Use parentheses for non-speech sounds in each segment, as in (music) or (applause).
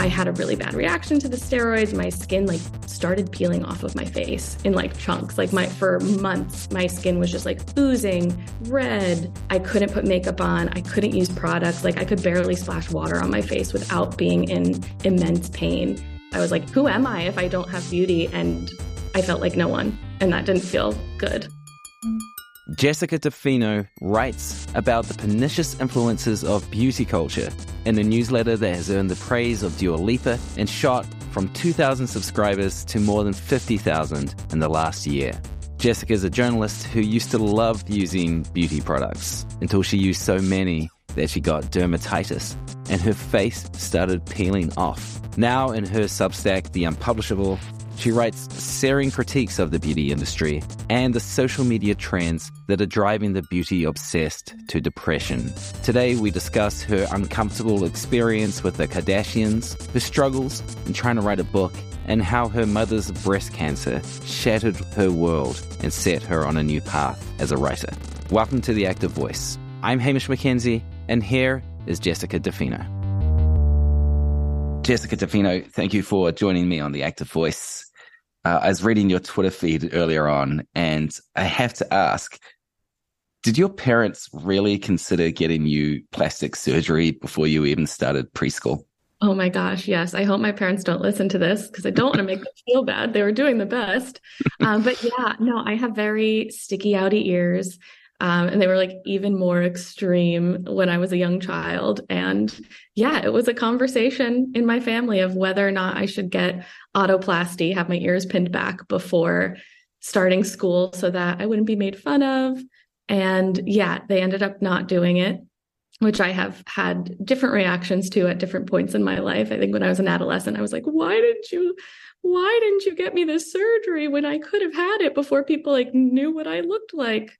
I had a really bad reaction to the steroids. My skin like started peeling off of my face in like chunks. Like my for months, my skin was just like oozing red. I couldn't put makeup on. I couldn't use products. Like I could barely splash water on my face without being in immense pain. I was like, who am I if I don't have beauty? And I felt like no one. And that didn't feel good. Jessica DeFino writes about the pernicious influences of beauty culture in a newsletter that has earned the praise of Dua Lipa and shot from 2,000 subscribers to more than 50,000 in the last year. Jessica is a journalist who used to love using beauty products until she used so many that she got dermatitis and her face started peeling off. Now, in her Substack, The Unpublishable, she writes searing critiques of the beauty industry and the social media trends that are driving the beauty obsessed to depression. Today, we discuss her uncomfortable experience with the Kardashians, her struggles in trying to write a book, and how her mother's breast cancer shattered her world and set her on a new path as a writer. Welcome to The Active Voice. I'm Hamish McKenzie, and here is Jessica DeFino. Jessica DeFino, thank you for joining me on The Active Voice uh, I was reading your Twitter feed earlier on, and I have to ask did your parents really consider getting you plastic surgery before you even started preschool? Oh my gosh, yes. I hope my parents don't listen to this because I don't want to make them feel bad. They were doing the best. Um, (laughs) but yeah, no, I have very sticky outy ears. Um, and they were like even more extreme when I was a young child. And yeah, it was a conversation in my family of whether or not I should get otoplasty, have my ears pinned back before starting school so that I wouldn't be made fun of. And yeah, they ended up not doing it, which I have had different reactions to at different points in my life. I think when I was an adolescent, I was like, why didn't you? Why didn't you get me this surgery when I could have had it before people like knew what I looked like?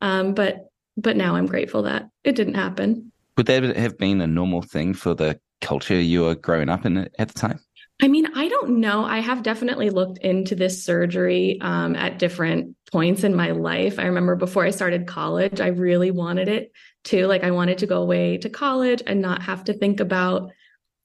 Um, but but now I'm grateful that it didn't happen. Would that have been a normal thing for the culture you were growing up in at the time? I mean, I don't know. I have definitely looked into this surgery um, at different points in my life. I remember before I started college, I really wanted it too. Like, I wanted to go away to college and not have to think about,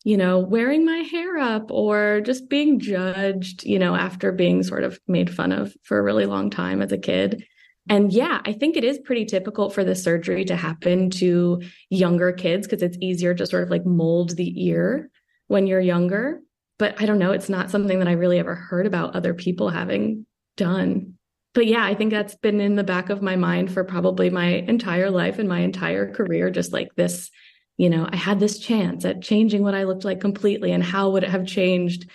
you know, wearing my hair up or just being judged, you know, after being sort of made fun of for a really long time as a kid. And yeah, I think it is pretty typical for the surgery to happen to younger kids because it's easier to sort of like mold the ear when you're younger. But I don't know, it's not something that I really ever heard about other people having done. But yeah, I think that's been in the back of my mind for probably my entire life and my entire career. Just like this, you know, I had this chance at changing what I looked like completely. And how would it have changed,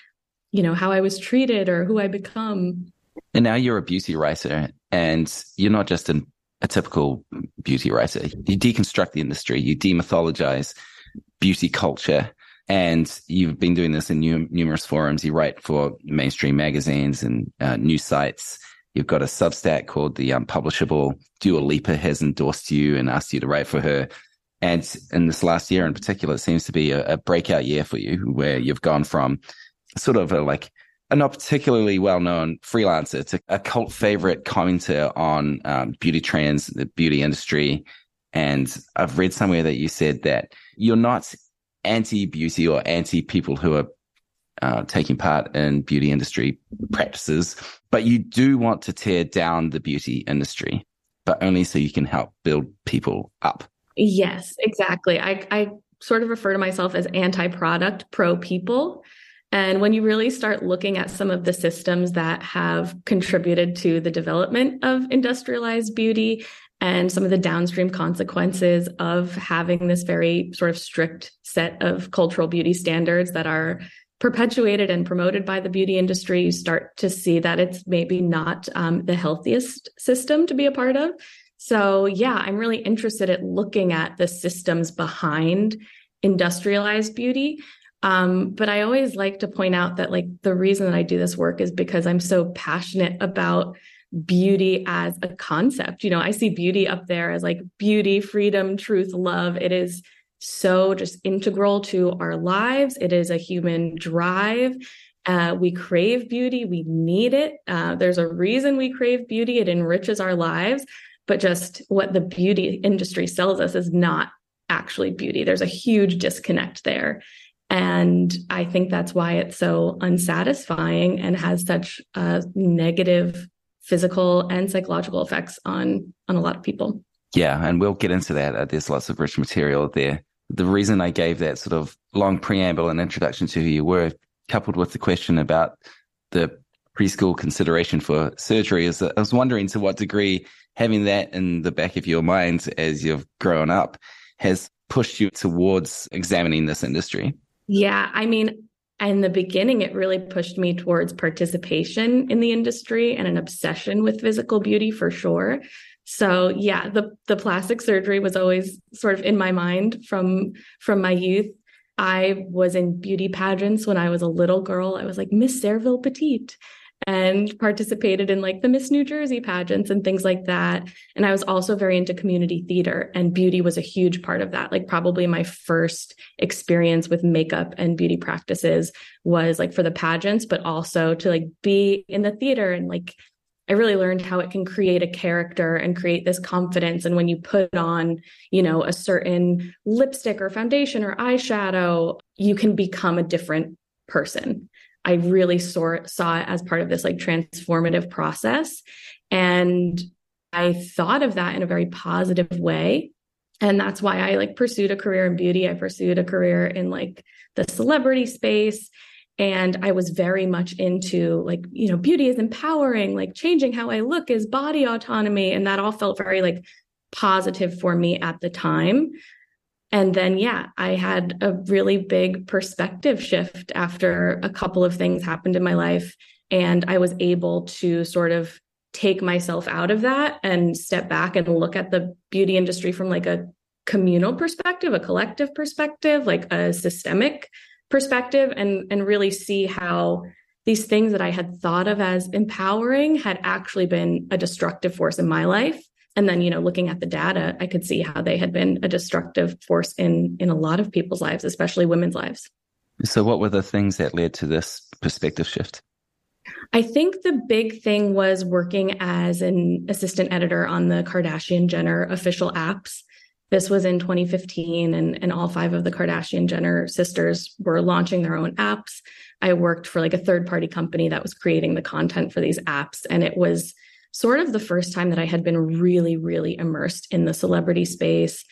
you know, how I was treated or who I become? And now you're a beauty writer and you're not just an, a typical beauty writer. You deconstruct the industry, you demythologize beauty culture. And you've been doing this in new, numerous forums. You write for mainstream magazines and uh, news sites. You've got a Substack called the Unpublishable. Dua Lipa has endorsed you and asked you to write for her. And in this last year in particular, it seems to be a, a breakout year for you where you've gone from sort of a like a not particularly well known freelancer to a cult favorite commenter on um, beauty trends, the beauty industry. And I've read somewhere that you said that you're not anti beauty or anti people who are uh, taking part in beauty industry practices, but you do want to tear down the beauty industry, but only so you can help build people up. Yes, exactly. I, I sort of refer to myself as anti product, pro people. And when you really start looking at some of the systems that have contributed to the development of industrialized beauty and some of the downstream consequences of having this very sort of strict set of cultural beauty standards that are perpetuated and promoted by the beauty industry, you start to see that it's maybe not um, the healthiest system to be a part of. So, yeah, I'm really interested at looking at the systems behind industrialized beauty um, but I always like to point out that like the reason that I do this work is because I'm so passionate about beauty as a concept. You know, I see beauty up there as like beauty, freedom, truth, love. It is so just integral to our lives. It is a human drive. Uh, we crave beauty. We need it. Uh, there's a reason we crave beauty. It enriches our lives. But just what the beauty industry sells us is not actually beauty. There's a huge disconnect there. And I think that's why it's so unsatisfying and has such negative physical and psychological effects on on a lot of people. Yeah, and we'll get into that. Uh, there's lots of rich material there. The reason I gave that sort of long preamble and introduction to who you were, coupled with the question about the preschool consideration for surgery, is that I was wondering to what degree having that in the back of your mind as you've grown up has pushed you towards examining this industry. Yeah, I mean, in the beginning, it really pushed me towards participation in the industry and an obsession with physical beauty for sure. So yeah, the the plastic surgery was always sort of in my mind from from my youth. I was in beauty pageants when I was a little girl. I was like Miss Sayreville Petite and participated in like the Miss New Jersey pageants and things like that. And I was also very into community theater and beauty was a huge part of that. Like probably my first experience with makeup and beauty practices was like for the pageants, but also to like be in the theater and like I really learned how it can create a character and create this confidence. And when you put on, you know, a certain lipstick or foundation or eyeshadow, you can become a different person. I really saw, saw it as part of this like transformative process. And I thought of that in a very positive way. And that's why I like pursued a career in beauty. I pursued a career in like the celebrity space. And I was very much into like, you know, beauty is empowering, like changing how I look is body autonomy. And that all felt very like positive for me at the time. And then, yeah, I had a really big perspective shift after a couple of things happened in my life. And I was able to sort of take myself out of that and step back and look at the beauty industry from like a communal perspective, a collective perspective, like a systemic perspective, and, and really see how these things that I had thought of as empowering had actually been a destructive force in my life and then you know looking at the data i could see how they had been a destructive force in in a lot of people's lives especially women's lives. So what were the things that led to this perspective shift? I think the big thing was working as an assistant editor on the kardashian jenner official apps. This was in 2015 and, and all five of the kardashian jenner sisters were launching their own apps. I worked for like a third party company that was creating the content for these apps and it was sort of the first time that I had been really, really immersed in the celebrity space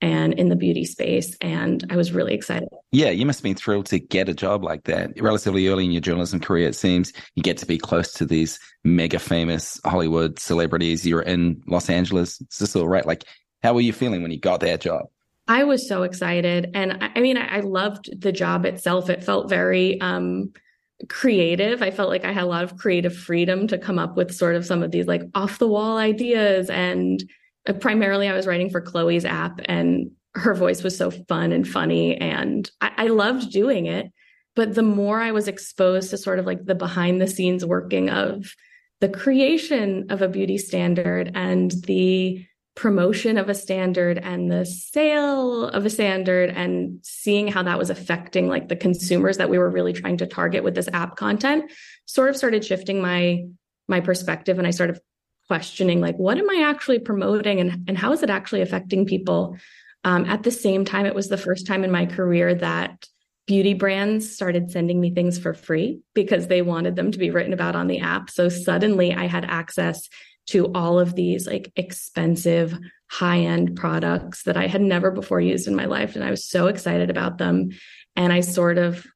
and in the beauty space. And I was really excited. Yeah, you must have been thrilled to get a job like that. Relatively early in your journalism career, it seems you get to be close to these mega famous Hollywood celebrities. You're in Los Angeles. Is this all right? Like, how were you feeling when you got that job? I was so excited. And I, I mean, I, I, loved the job itself. It felt very, um, creative. I felt like I had a lot of creative freedom to come up with sort of some of these like off the wall ideas. And uh, primarily, I was writing for Khloe's app, and her voice was so fun and funny. And I, I loved doing it. But the more I was exposed to sort of like the behind the scenes working of the creation of a beauty standard and the promotion of a standard and the sale of a standard and seeing how that was affecting like the consumers that we were really trying to target with this app content sort of started shifting my my perspective and I started questioning like what am I actually promoting and and how is it actually affecting people? Um, at the same time it was the first time in my career that beauty brands started sending me things for free because they wanted them to be written about on the app. So suddenly I had access to all of these like expensive high end products that I had never before used in my life. And I was so excited about them. And I sort of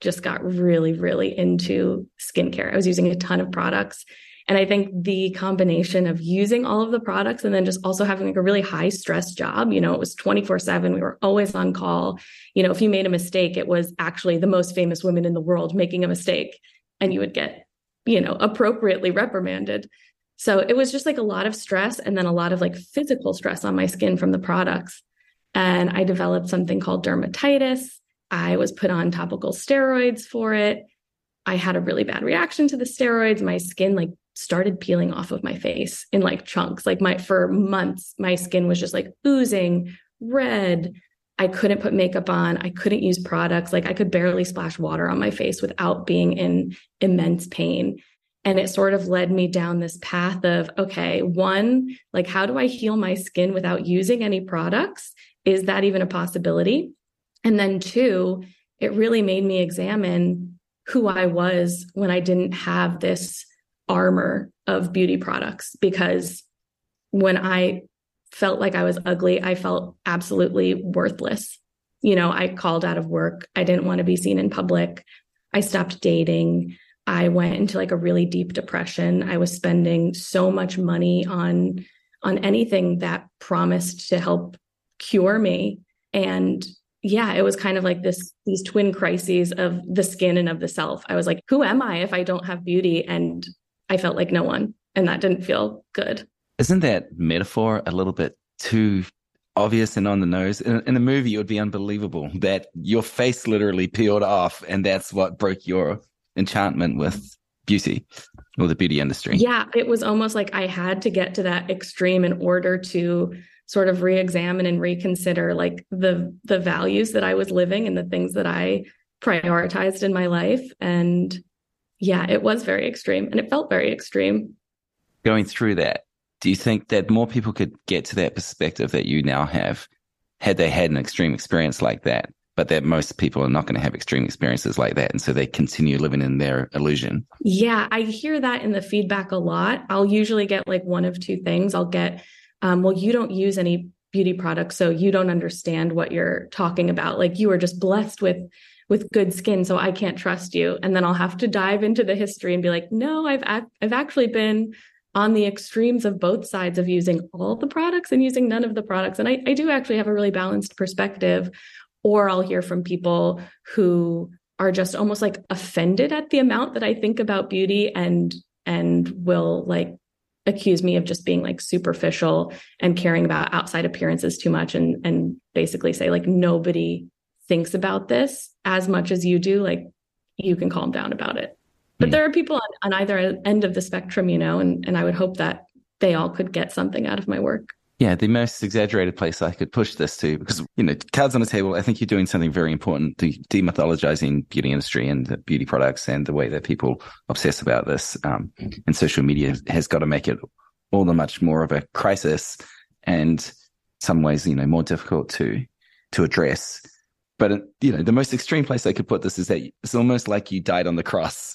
just got really, really into skincare. I was using a ton of products. And I think the combination of using all of the products and then just also having like a really high stress job, you know, it was 24 7. We were always on call. You know, if you made a mistake, it was actually the most famous women in the world making a mistake and you would get, you know, appropriately reprimanded. So it was just like a lot of stress and then a lot of like physical stress on my skin from the products. And I developed something called dermatitis. I was put on topical steroids for it. I had a really bad reaction to the steroids. My skin like started peeling off of my face in like chunks. Like my for months, my skin was just like oozing red. I couldn't put makeup on. I couldn't use products. Like I could barely splash water on my face without being in immense pain. And it sort of led me down this path of okay, one, like, how do I heal my skin without using any products? Is that even a possibility? And then two, it really made me examine who I was when I didn't have this armor of beauty products because when I felt like I was ugly, I felt absolutely worthless. You know, I called out of work. I didn't want to be seen in public. I stopped dating. I went into like a really deep depression. I was spending so much money on on anything that promised to help cure me and yeah, it was kind of like this these twin crises of the skin and of the self. I was like, who am I if I don't have beauty? And I felt like no one. And that didn't feel good. Isn't that metaphor a little bit too obvious and on the nose? In, in a movie, it would be unbelievable that your face literally peeled off, and that's what broke your enchantment with beauty or the beauty industry. Yeah, it was almost like I had to get to that extreme in order to sort of re-examine and reconsider like the the values that I was living and the things that I prioritized in my life and yeah, it was very extreme and it felt very extreme. Going through that, do you think that more people could get to that perspective that you now have had they had an extreme experience like that? But that most people are not going to have extreme experiences like that. And so they continue living in their illusion. Yeah, I hear that in the feedback a lot. I'll usually get like one of two things. I'll get, um, well, you don't use any beauty products, so you don't understand what you're talking about. Like you are just blessed with with good skin so i can't trust you and then i'll have to dive into the history and be like no i've ac- i've actually been on the extremes of both sides of using all the products and using none of the products and i, I do actually have a really balanced perspective or i'll hear from people who are just almost like offended at the amount that i think about beauty and and will like accuse me of just being like superficial and caring about outside appearances too much and and basically say like nobody thinks about this as much as you do, like you can calm down about it. But mm. there are people on, on either end of the spectrum, you know, and, and I would hope that they all could get something out of my work. Yeah, the most exaggerated place I could push this to, because, you know, cards on the table, I think you're doing something very important, de- demythologizing beauty industry and the beauty products and the way that people obsess about this. Um, and social media has got to make it all the much more of a crisis and some ways, you know, more difficult to, to address. But you know, the most extreme place I could put this is that it's almost like you died on the cross,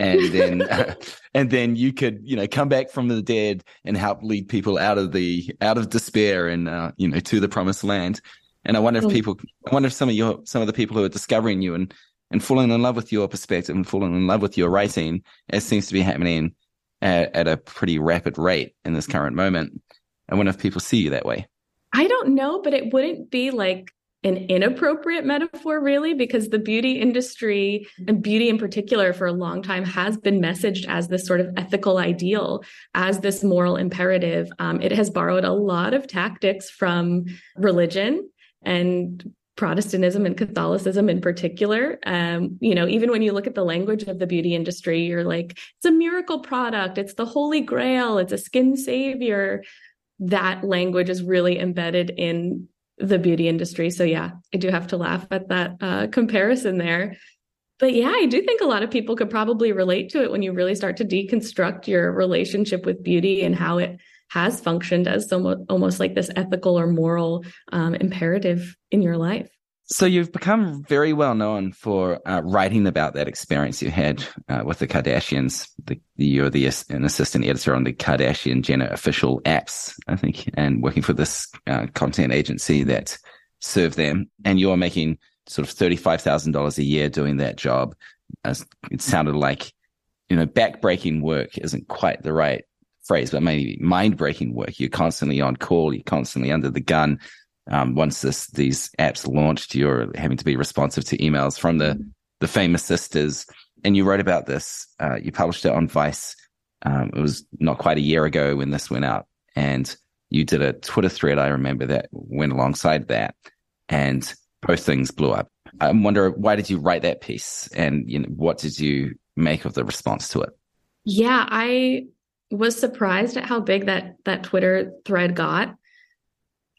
and then (laughs) and then you could you know come back from the dead and help lead people out of the out of despair and uh, you know to the promised land. And I wonder if mm. people, I wonder if some of your some of the people who are discovering you and and falling in love with your perspective and falling in love with your writing, as seems to be happening at, at a pretty rapid rate in this current moment. I wonder if people see you that way. I don't know, but it wouldn't be like an inappropriate metaphor, really, because the beauty industry and beauty in particular for a long time has been messaged as this sort of ethical ideal, as this moral imperative. Um, it has borrowed a lot of tactics from religion and Protestantism and Catholicism in particular. Um, you know, even when you look at the language of the beauty industry, you're like, it's a miracle product, it's the holy grail, it's a skin savior. That language is really embedded in the beauty industry. So yeah, I do have to laugh at that uh, comparison there. But yeah, I do think a lot of people could probably relate to it when you really start to deconstruct your relationship with beauty and how it has functioned as almost like this ethical or moral um, imperative in your life. So you've become very well known for uh, writing about that experience you had uh, with the Kardashians. The, you're the an assistant editor on the Kardashian Jenner official apps, I think, and working for this uh, content agency that served them. And you're making sort of thirty five thousand dollars a year doing that job. As it sounded like, you know, backbreaking work isn't quite the right phrase, but maybe mind breaking work. You're constantly on call. You're constantly under the gun um, once this, these apps launched, you're having to be responsive to emails from the, the famous sisters. And you wrote about this. Uh, you published it on Vice. Um, it was not quite a year ago when this went out. And you did a Twitter thread, I remember, that went alongside that. And postings blew up. I wonder, why did you write that piece? And you know, what did you make of the response to it? Yeah, I was surprised at how big that that Twitter thread got.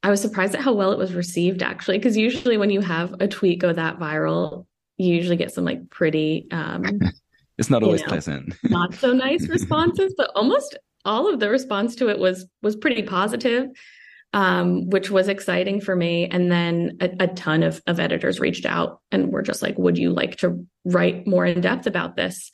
I was surprised at how well it was received actually, because usually when you have a tweet go that viral, you usually get some like pretty um (laughs) it's not always know, pleasant. (laughs) not so nice responses, but almost all of the response to it was was pretty positive. um, which was exciting for me. And then a, a, ton of, of editors reached out and were just like, would you like to write more in depth about this?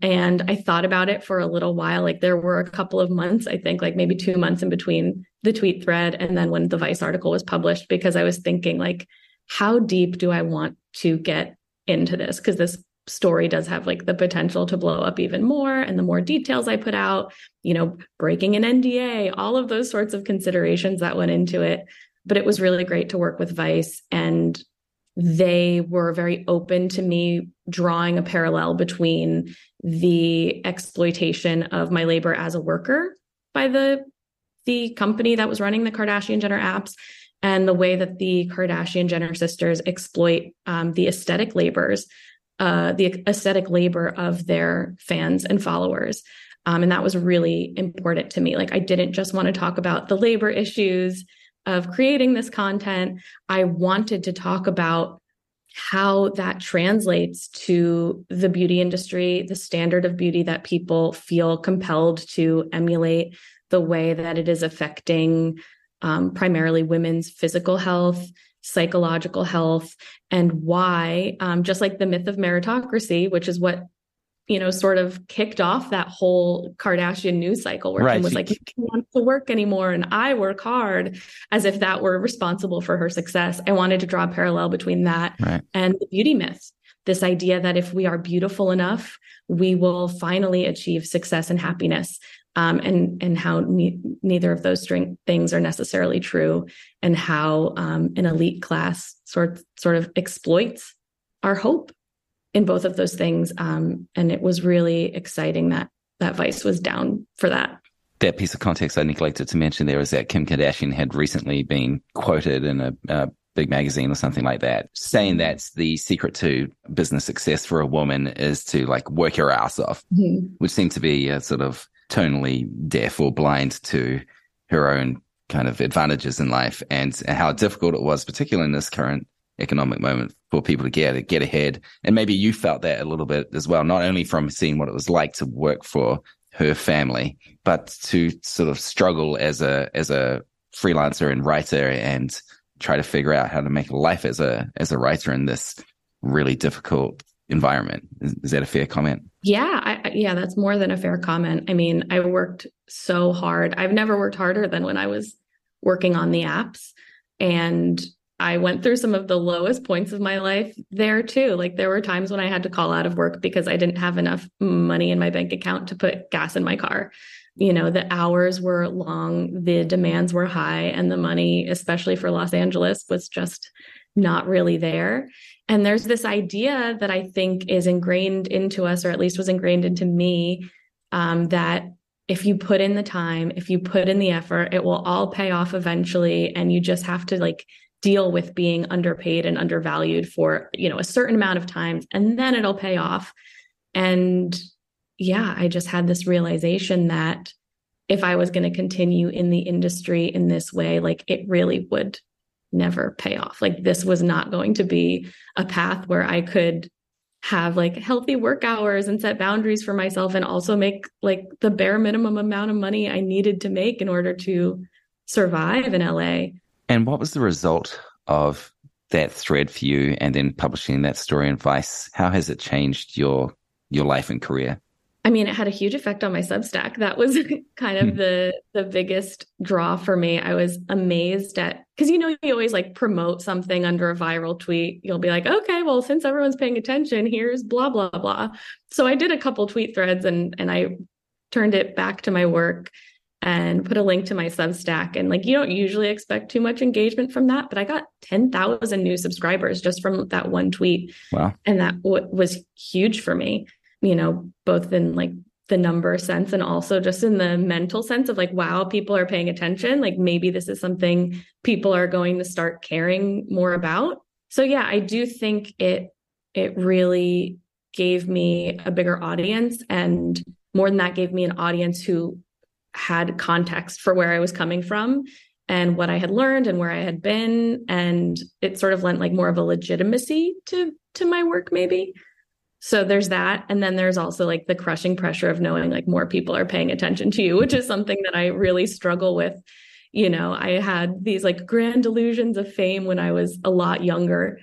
And I thought about it for a little while. Like there were a couple of months, I think, like maybe two months in between the tweet thread and then when the Vice article was published, because I was thinking, like, how deep do I want to get into this? Because this story does have like the potential to blow up even more. And the more details I put out, you know, breaking an NDA, all of those sorts of considerations that went into it. But it was really great to work with Vice and they were very open to me drawing a parallel between the exploitation of my labor as a worker by the the company that was running the Kardashian Jenner apps and the way that the Kardashian Jenner sisters exploit um, the aesthetic labors uh, the aesthetic labor of their fans and followers. Um, and that was really important to me. Like, I didn't just want to talk about the labor issues of creating this content. I wanted to talk about how that translates to the beauty industry, the standard of beauty that people feel compelled to emulate, the way that it is affecting um, primarily women's physical health, psychological health and why um, just like the myth of meritocracy which is what you know sort of kicked off that whole kardashian news cycle where right. kim was like you can't want to work anymore and i work hard as if that were responsible for her success i wanted to draw a parallel between that right. and the beauty myth this idea that if we are beautiful enough we will finally achieve success and happiness um, and and how ne- neither of those things are necessarily true, and how um, an elite class sort sort of exploits our hope in both of those things. Um, and it was really exciting that that Vice was down for that. That piece of context I neglected to mention there is that Kim Kardashian had recently been quoted in a, a big magazine or something like that, saying that the secret to business success for a woman is to like work your ass off, mm-hmm. which seemed to be a sort of tonally deaf or blind to her own kind of advantages in life and how difficult it was, particularly in this current economic moment for people to get get ahead. And maybe you felt that a little bit as well, not only from seeing what it was like to work for her family, but to sort of struggle as a as a freelancer and writer and try to figure out how to make a life as a as a writer in this really difficult environment. Is, is that a fair comment? Yeah, I, yeah, that's more than a fair comment. I mean, I worked so hard. I've never worked harder than when I was working on the apps. And I went through some of the lowest points of my life there too. Like there were times when I had to call out of work because I didn't have enough money in my bank account to put gas in my car. You know, the hours were long, the demands were high, and the money, especially for Los Angeles, was just not really there. And there's this idea that I think is ingrained into us, or at least was ingrained into me, um, that if you put in the time, if you put in the effort, it will all pay off eventually. And you just have to like deal with being underpaid and undervalued for, you know, a certain amount of times, and then it'll pay off. And yeah, I just had this realization that if I was going to continue in the industry in this way, like it really would never pay off. Like this was not going to be a path where I could have like healthy work hours and set boundaries for myself and also make like the bare minimum amount of money I needed to make in order to survive in LA. And what was the result of that thread for you and then publishing that story in Vice? How has it changed your your life and career? I mean, it had a huge effect on my Substack. That was (laughs) kind of hmm. the the biggest draw for me. I was amazed at because you know you always like promote something under a viral tweet. You'll be like, okay, well, since everyone's paying attention, here's blah blah blah. So I did a couple tweet threads and and I turned it back to my work and put a link to my Substack. And like you don't usually expect too much engagement from that, but I got ten thousand new subscribers just from that one tweet. Wow! And that w- was huge for me you know, both in like the number sense and also just in the mental sense of like, wow, people are paying attention. Like maybe this is something people are going to start caring more about. So yeah, I do think it it really gave me a bigger audience and more than that gave me an audience who had context for where I was coming from and what I had learned and where I had been and it sort of lent like more of a legitimacy to to my work maybe so there's that and then there's also like the crushing pressure of knowing like more people are paying attention to you which is something that i really struggle with You know, I had these like grand delusions of fame when I was a lot younger.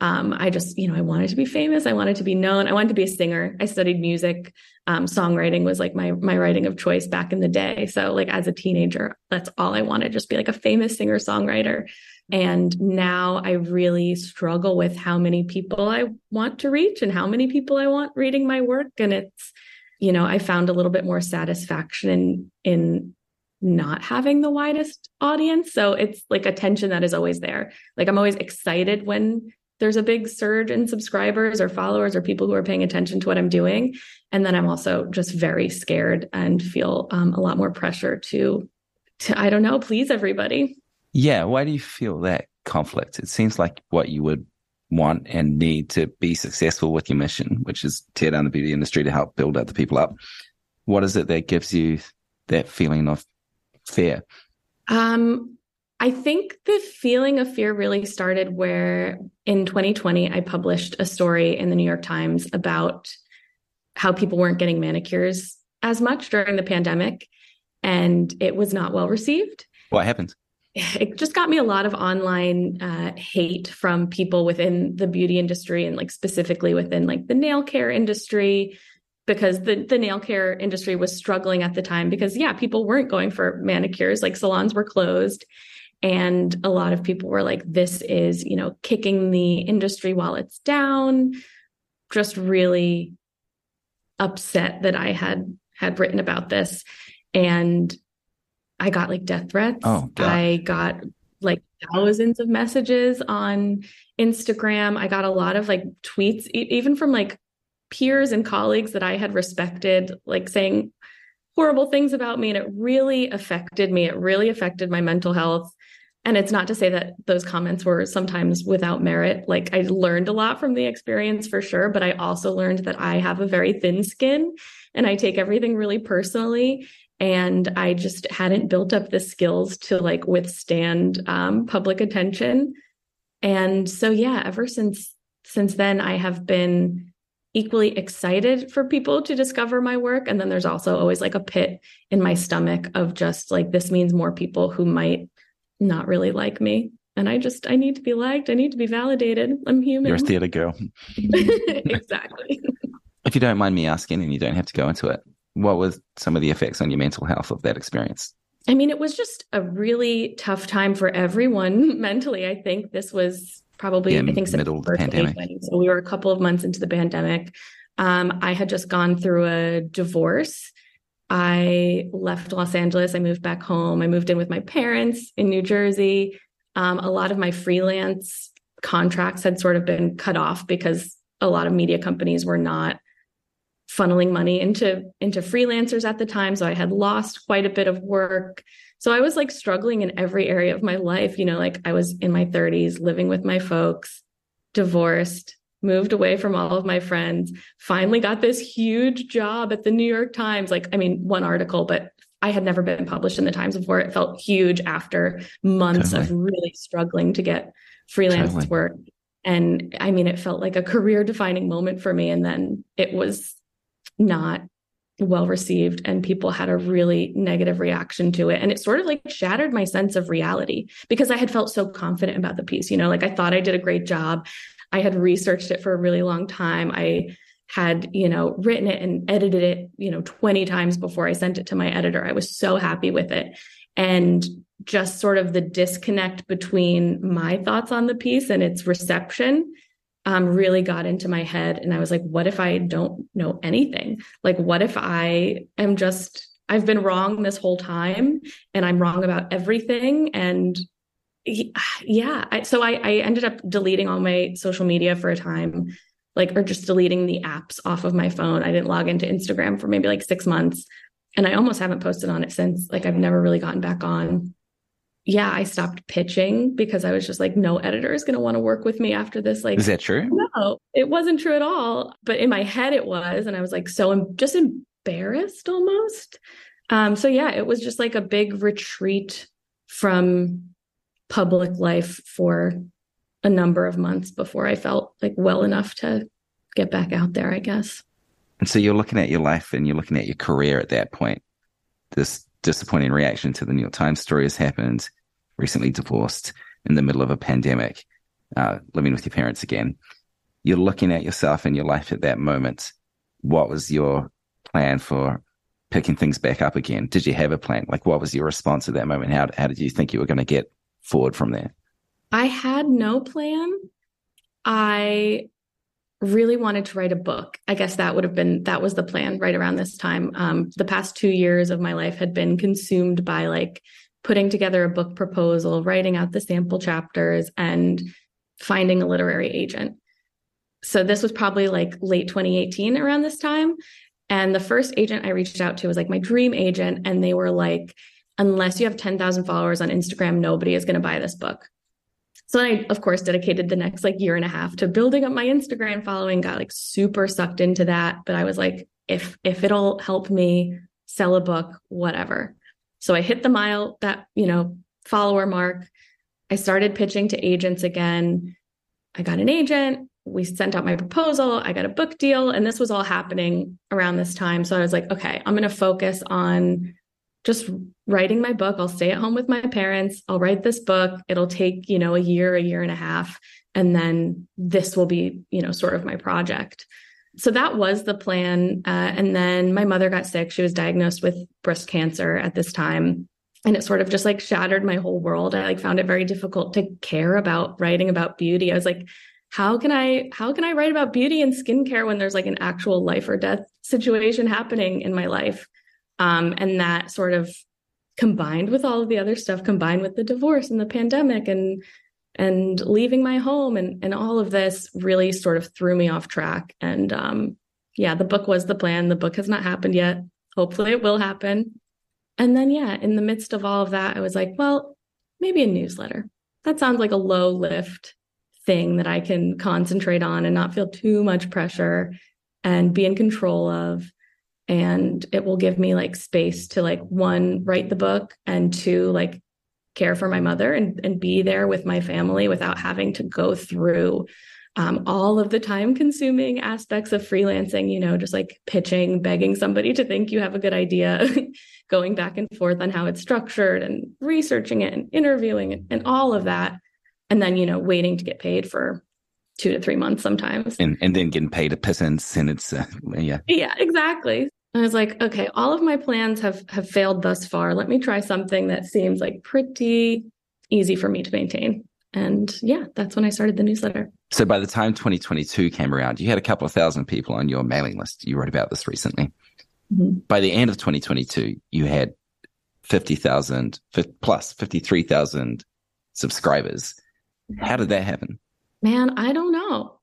Um, I just, you know, I wanted to be famous. I wanted to be known. I wanted to be a singer. I studied music. Um, songwriting was like my my writing of choice back in the day. So like as a teenager, that's all I wanted, just be like a famous singer songwriter. And now I really struggle with how many people I want to reach and how many people I want reading my work. And it's, you know, I found a little bit more satisfaction in in not having the widest audience. So it's like a tension that is always there. Like I'm always excited when there's a big surge in subscribers or followers or people who are paying attention to what I'm doing. And then I'm also just very scared and feel um, a lot more pressure to, to, I don't know, please everybody. Yeah. Why do you feel that conflict? It seems like what you would want and need to be successful with your mission, which is tear down the beauty industry to help build other people up. What is it that gives you that feeling of fear? Um, I think the feeling of fear really started where in 2020 I published a story in the New York Times about how people weren't getting manicures as much during the pandemic and it was not well received. What happened? It just got me a lot of online uh, hate from people within the beauty industry and like specifically within like the nail care industry because the the nail care industry was struggling at the time because yeah people weren't going for manicures. Like salons were closed and a lot of people were like this is you know kicking the industry while it's down. Just really upset that i had had written about this. And I got like death threats. Oh, God. I got like thousands of messages on Instagram. I got a lot of like tweets, e- even from like peers and colleagues that I had respected, like saying horrible things about me. And it really affected me. It really affected my mental health. And it's not to say that those comments were sometimes without merit. Like I learned a lot from the experience for sure, but I also learned that I have a very thin skin and I take everything really personally and i just hadn't built up the skills to like withstand um, public attention. And so yeah ever since since then i have been equally excited for people to discover my work. And then there's also always like a pit in my stomach of just like this means more people who might not really like me. And i just i need to be liked. I need to be validated. I'm human. You're a theater girl. (laughs) Exactly. If you don't mind me asking and you don't have to go into it what was some of the effects on your mental health of that experience? I mean, it was just a really tough time for everyone (laughs) mentally. I think this was probably, yeah, I think, middle of the pandemic. So we were a couple of months into the pandemic. Um, I had just gone through a divorce. I left Los Angeles. I moved back home. I moved in with my parents in New Jersey. Um, a lot of my freelance contracts had sort of been cut off because a lot of media companies were not funneling money into into freelancers at the time. So i had lost quite a bit of work. So i was like struggling in every area of my life you know like i was in my 30s living with my folks divorced moved away from all of my friends finally got this huge job at the new york times. Like i mean one article but i had never been published in the times before. It felt huge after months totally. of really struggling to get freelance totally. work. And i mean it felt like a career defining moment for me. And then it was not well received and people had a really negative reaction to it. And it sort of like shattered my sense of reality because i had felt so confident about the piece you know like i thought i did a great job. I had researched it for a really long time. I had you know written it and edited it you know 20 times before i sent it to my editor. I was so happy with it. And just sort of the disconnect between my thoughts on the piece and its reception um, really got into my head. And I was like, what if I don't know anything? Like, what if I am just, I've been wrong this whole time and I'm wrong about everything. And yeah, I, so I, I ended up deleting all my social media for a time, like, or just deleting the apps off of my phone. I didn't log into Instagram for maybe like six months. And I almost haven't posted on it since. Like, I've never really gotten back on yeah, I stopped pitching because I was just like, no editor is going to want to work with me after this. Like, is that true? No, it wasn't true at all. But in my head, it was. And I was like, so I'm just embarrassed almost. Um, so yeah, it was just like a big retreat from public life for a number of months before I felt like well enough to get back out there, I guess. And so you're looking at your life and you're looking at your career at that point. This disappointing reaction to the New York Times story has happened. Recently divorced in the middle of a pandemic, uh, living with your parents again. You're looking at yourself and your life at that moment. What was your plan for picking things back up again? Did you have a plan? Like, what was your response at that moment? How, how did you think you were going to get forward from there? I had no plan. I really wanted to write a book. I guess that would have been that was the plan right around this time. Um, the past two years of my life had been consumed by like putting together a book proposal, writing out the sample chapters, and finding a literary agent. So this was probably like late 2018 around this time. And the first agent I reached out to was like my dream agent. And they were like, unless you have 10,000 followers on Instagram, nobody is going to buy this book. So then I, of course, dedicated the next like year and a half to building up my Instagram following, got like super sucked into that. But I was like, if if it'll help me sell a book, whatever. So I hit the mile that, you know, follower mark. I started pitching to agents again. I got an agent. We sent out my proposal. I got a book deal. And this was all happening around this time. So I was like, okay, I'm going to focus on just writing my book. I'll stay at home with my parents. I'll write this book. It'll take, you know, a year, a year and a half. And then this will be, you know, sort of my project. So that was the plan. Uh, and then my mother got sick. She was diagnosed with breast cancer at this time. And it sort of just like shattered my whole world. I like found it very difficult to care about writing about beauty. I was like, how can I how can I write about beauty and skincare when there's like an actual life or death situation happening in my life? Um, and that sort of combined with all of the other stuff, combined with the divorce and the pandemic and and leaving my home and and all of this really sort of threw me off track. And um, yeah, the book was the plan. The book has not happened yet. Hopefully it will happen. And then yeah, in the midst of all of that, I was like, well, maybe a newsletter. That sounds like a low lift thing that I can concentrate on and not feel too much pressure and be in control of and it will give me like space to like one write the book and two like care for my mother and, and be there with my family without having to go through um, all of the time consuming aspects of freelancing you know just like pitching begging somebody to think you have a good idea (laughs) going back and forth on how it's structured and researching it and interviewing it and all of that. And then you know waiting to get paid for two to three months sometimes. And and then getting paid a pittance and it's uh, yeah. Yeah exactly I was like, okay, all of my plans have have failed thus far. Let me try something that seems like pretty easy for me to maintain. And yeah, that's when I started the newsletter. So by the time 2022 came around, you had a couple of thousand people on your mailing list. You wrote about this recently. Mm-hmm. By the end of 2022, you had 50,000 plus 53,000 subscribers. How did that happen? Man, I don't know.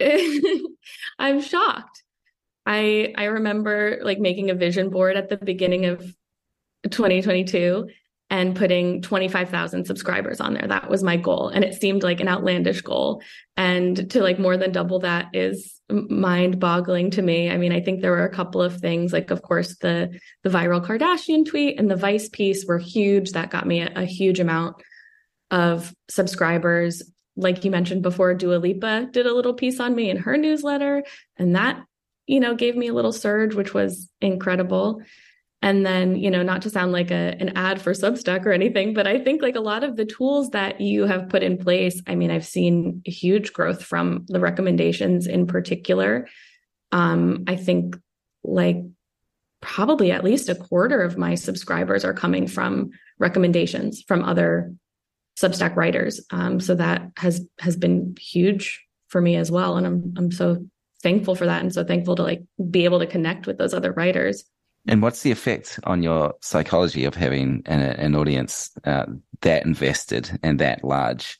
(laughs) I'm shocked. I I remember like making a vision board at the beginning of 2022 and putting 25,000 subscribers on there. That was my goal and it seemed like an outlandish goal and to like more than double that is mind-boggling to me. I mean, I think there were a couple of things like of course the the viral Kardashian tweet and the Vice piece were huge. That got me a, a huge amount of subscribers like you mentioned before, Dua Lipa did a little piece on me in her newsletter, and that you know, gave me a little surge, which was incredible. And then, you know, not to sound like a, an ad for Substack or anything, but I think like a lot of the tools that you have put in place, I mean, I've seen huge growth from the recommendations in particular. Um, I think like probably at least a quarter of my subscribers are coming from recommendations from other Substack writers. Um, so that has has been huge for me as well, and I'm I'm so thankful for that and so thankful to like be able to connect with those other writers. And what's the effect on your psychology of having an, an audience uh, that invested and that large?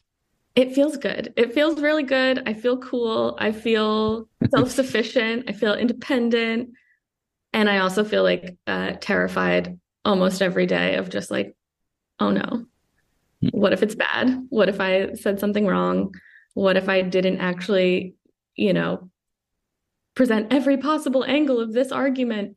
It feels good. It feels really good. I feel cool. I feel (laughs) self-sufficient. I feel independent. And i also feel like uh, terrified almost every day of just like oh no. Hmm. what if it's bad? What if i said something wrong? What if i didn't actually you know present every possible angle of this argument.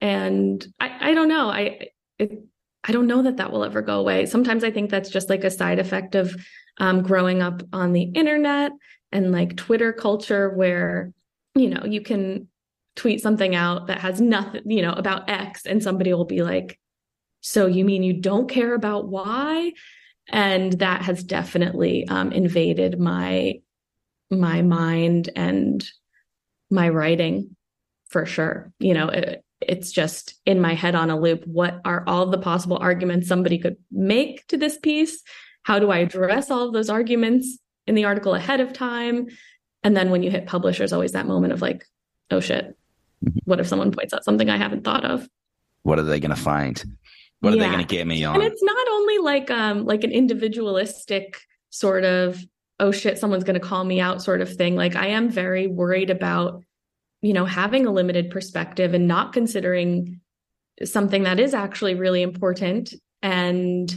And i, I don't know. I it, i don't know that that will ever go away. Sometimes i think that's just like a side effect of um, growing up on the internet and like twitter culture where you know you can tweet something out that has nothing you know about x and somebody will be like so you mean you don't care about y? And that has definitely um, invaded my my mind and my writing for sure. You know, it, it's just in my head on a loop. What are all the possible arguments somebody could make to this piece? How do I address all of those arguments in the article ahead of time? And then when you hit publish, there's always that moment of like, oh shit, mm-hmm. what if someone points out something I haven't thought of? What are they going to find? What yeah. are they going to get me on? And it's not only like um like an individualistic sort of oh shit someone's going to call me out sort of thing. Like I am very worried about you know having a limited perspective and not considering something that is actually really important and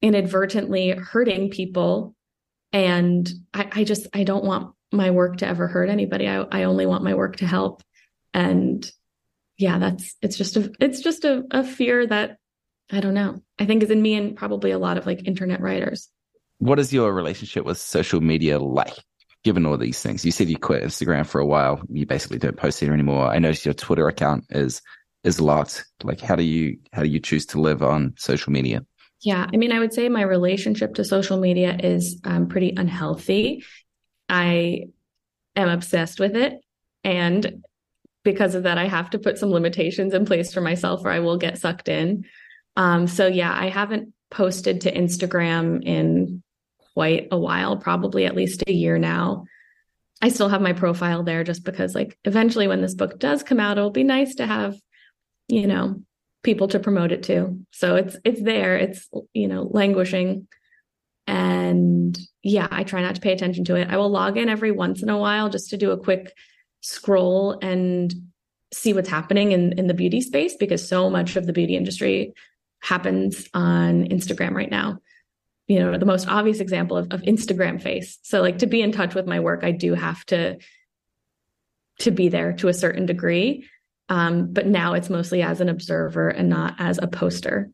inadvertently hurting people. And I, I just i don't want my work to ever hurt anybody. I, I only want my work to help. And yeah that's it's just a it's just a, a fear that i don't know i think is in me and probably a lot of like internet writers what is your relationship with social media like given all these things? You said you quit Instagram for a while. You basically don't post there anymore. I noticed your Twitter account is is locked. Like how do you how do you choose to live on social media? Yeah, I mean, I would say my relationship to social media is um, pretty unhealthy. I am obsessed with it, and because of that, I have to put some limitations in place for myself, or I will get sucked in. Um, so yeah, I haven't posted to Instagram in quite a while, probably at least a year now. I still have my profile there just because, like, eventually when this book does come out, it'll be nice to have, you know, people to promote it to. So it's it's there. It's you know languishing, and yeah, I try not to pay attention to it. I will log in every once in a while just to do a quick scroll and see what's happening in in the beauty space because so much of the beauty industry happens on Instagram right now you know the most obvious example of, of instagram face. So like to be in touch with my work i do have to to be there to a certain degree. Um, but now it's mostly as an observer and not as a poster.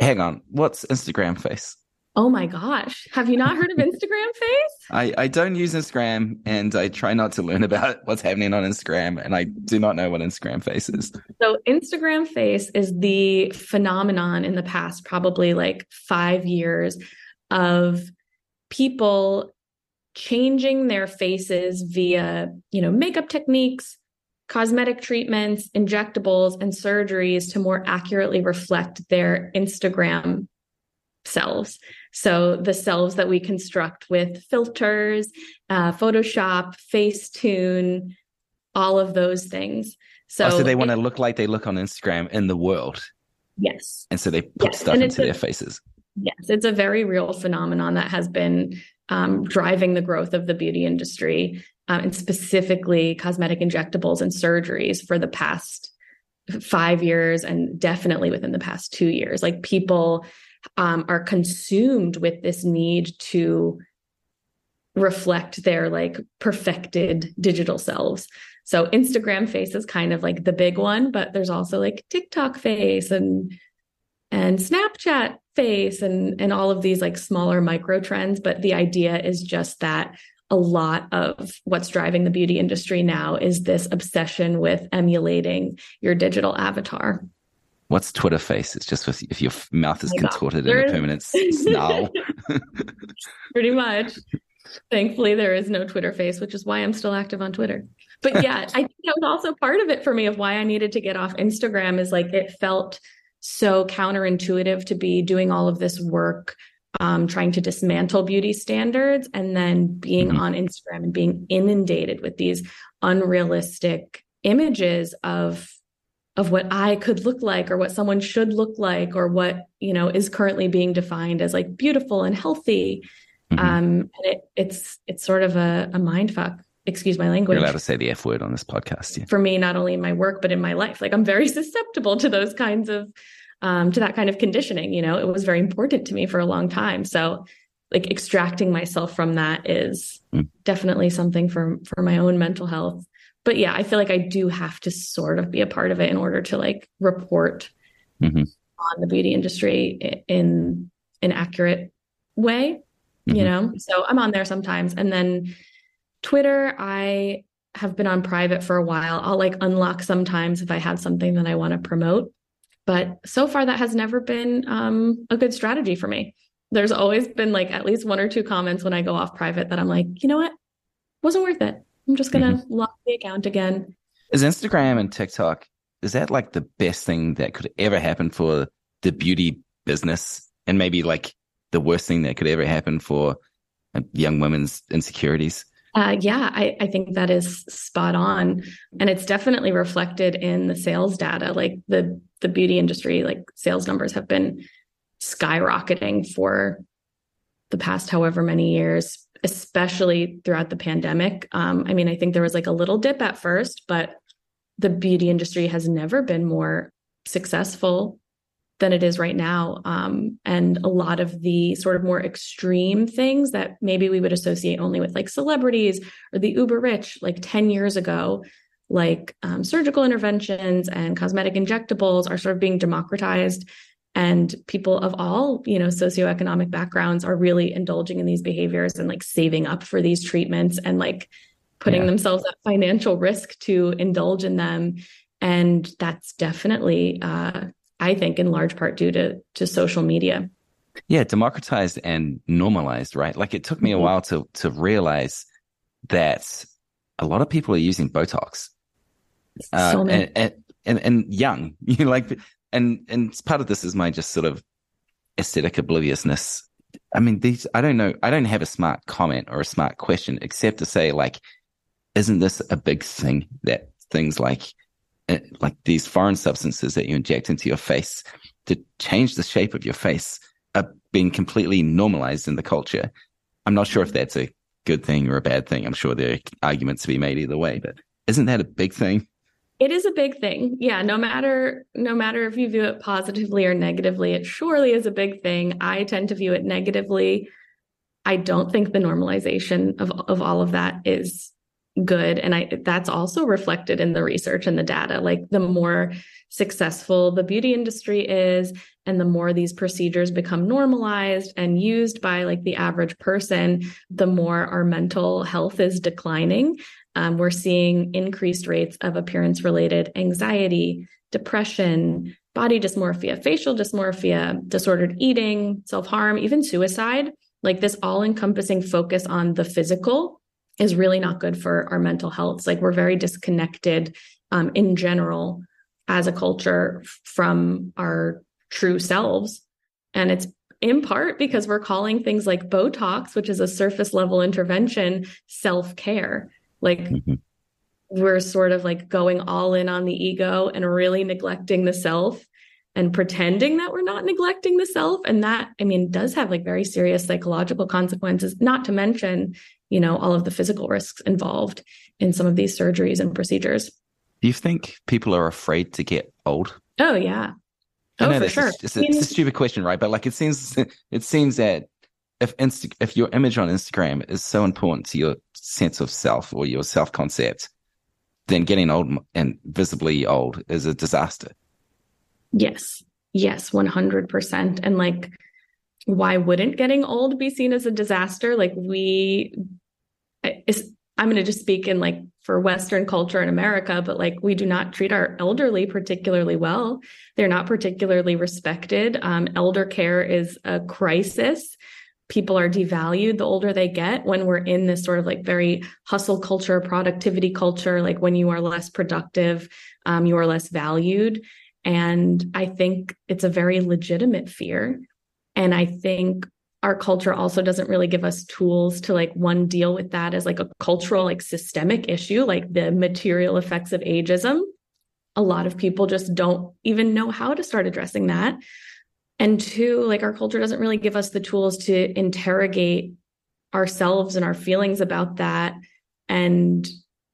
Hang on. What's instagram face? Oh my gosh. Have you not heard of (laughs) instagram face? I, I don't use instagram and i try not to learn about what's happening on instagram and i do not know what instagram face is. So instagram face is the phenomenon in the past probably like five years of people changing their faces via, you know, makeup techniques, cosmetic treatments, injectables, and surgeries to more accurately reflect their Instagram selves. So the selves that we construct with filters, uh, Photoshop, Facetune, all of those things. So, oh, so they want to look like they look on Instagram in the world. Yes. And so they put yes. stuff into a, their faces. Yes, it's a very real phenomenon that has been um, driving the growth of the beauty industry um, and specifically cosmetic injectables and surgeries for the past five years and definitely within the past two years. Like people um, are consumed with this need to reflect their like perfected digital selves. So Instagram face is kind of like the big one, but there's also like TikTok face and and Snapchat face and and all of these like smaller micro trends but the idea is just that a lot of what's driving the beauty industry now is this obsession with emulating your digital avatar What's Twitter face? It's just with, if your mouth is contorted in a permanent snarl. (laughs) Pretty much. Thankfully, there is no Twitter face, which is why I'm still active on Twitter. But yeah, (laughs) I think that was also part of it for me of why I needed to get off Instagram is like it felt so counterintuitive to be doing all of this work um, trying to dismantle beauty standards and then being mm-hmm. on Instagram and being inundated with these unrealistic images of of what I could look like or what someone should look like or what you know is currently being defined as like beautiful and healthy. Mm-hmm. Um, and it, it's it's sort of a, a mind fuck excuse my language. You're allowed to say the F word on this podcast. Yeah. For me, not only in my work, but in my life. Like I'm very (laughs) susceptible to those kinds of, um, to that kind of conditioning. You know, it was very important to me for a long time. So like extracting myself from that is mm. definitely something for, for my own mental health. But yeah, I feel like I do have to sort of be a part of it in order to like report mm-hmm. on the beauty industry in an accurate way, mm-hmm. you know? So I'm on there sometimes. And then Twitter, I have been on private for a while. I'll like unlock sometimes if I have something that I want to promote. But so far, that has never been um, a good strategy for me. There's always been like at least one or two comments when I go off private that I'm like, you know what? Wasn't worth it. I'm just going to mm-hmm. lock the account again. Is Instagram and TikTok, is that like the best thing that could ever happen for the beauty business? And maybe like the worst thing that could ever happen for uh, young women's insecurities? Uh, yeah, I, I, think that is spot on, and it's definitely reflected in the sales data. Like the the beauty industry, like sales numbers have been skyrocketing for the past however many years, especially throughout the pandemic. Um, I mean, I think there was like a little dip at first, but the beauty industry has never been more successful than it is right now. Um, and a lot of the sort of more extreme things that maybe we would associate only with like celebrities or the uber rich, like 10 years ago, like um, surgical interventions and cosmetic injectables are sort of being democratized. And people of all, you know, socioeconomic backgrounds are really indulging in these behaviors and like saving up for these treatments and like putting yeah. themselves at financial risk to indulge in them and that's definitely uh, I think in large part due to to social media. Yeah, democratized and normalized, right? Like it took me mm-hmm. a while to to realize that a lot of people are using Botox. Uh, so and, and, and, and young, (laughs) you know, like, and, and part of this is my just sort of aesthetic obliviousness. I mean, these, I don't know, I don't have a smart comment or a smart question except to say, like, isn't this a big thing that things like Uh, like these foreign substances that you inject into your face to change the shape of your face are being completely normalized in the culture. I'm not sure if that's a good thing or a bad thing. I'm sure there are arguments to be made either way, but isn't that a big thing? It is a big thing. Yeah, no matter no matter if you view it positively or negatively, it surely is a big thing. I tend to view it negatively. I don't think the normalization of of all of that is good. And i that's also reflected in the research and the data. Like the more successful the beauty industry is and the more these procedures become normalized and used by like the average person the more our mental health is declining. Um, we're seeing increased rates of appearance related anxiety depression body dysmorphia facial dysmorphia disordered eating self-harm even suicide. Like this all encompassing focus on the physical is really not good for our mental health. It's like we're very disconnected um, in general as a culture from our true selves. And it's in part because we're calling things like Botox, which is a surface level intervention, self care. Like mm-hmm. we're sort of like going all in on the ego and really neglecting the self and pretending that we're not neglecting the self. And that, I mean, does have like very serious psychological consequences, not to mention you know, all of the physical risks involved in some of these surgeries and procedures. Do you think people are afraid to get old? Oh yeah. Oh, for sure. It's a, it's a stupid question, right? But like, it seems it seems that if Insta- if your image on Instagram is so important to your sense of self or your self concept, then getting old and visibly old is a disaster. Yes. Yes, 100%. And like, why wouldn't getting old be seen as a disaster? Like we, I'm going to just speak in like for Western culture in America, but like we do not treat our elderly particularly well. They're not particularly respected. Um, elder care is a crisis. People are devalued the older they get when we're in this sort of like very hustle culture, productivity culture. Like when you are less productive, um, you are less valued. And I think it's a very legitimate fear. And I think our culture also doesn't really give us tools to like one deal with that as like a cultural like systemic issue like the material effects of ageism. A lot of people just don't even know how to start addressing that. And two like our culture doesn't really give us the tools to interrogate ourselves and our feelings about that and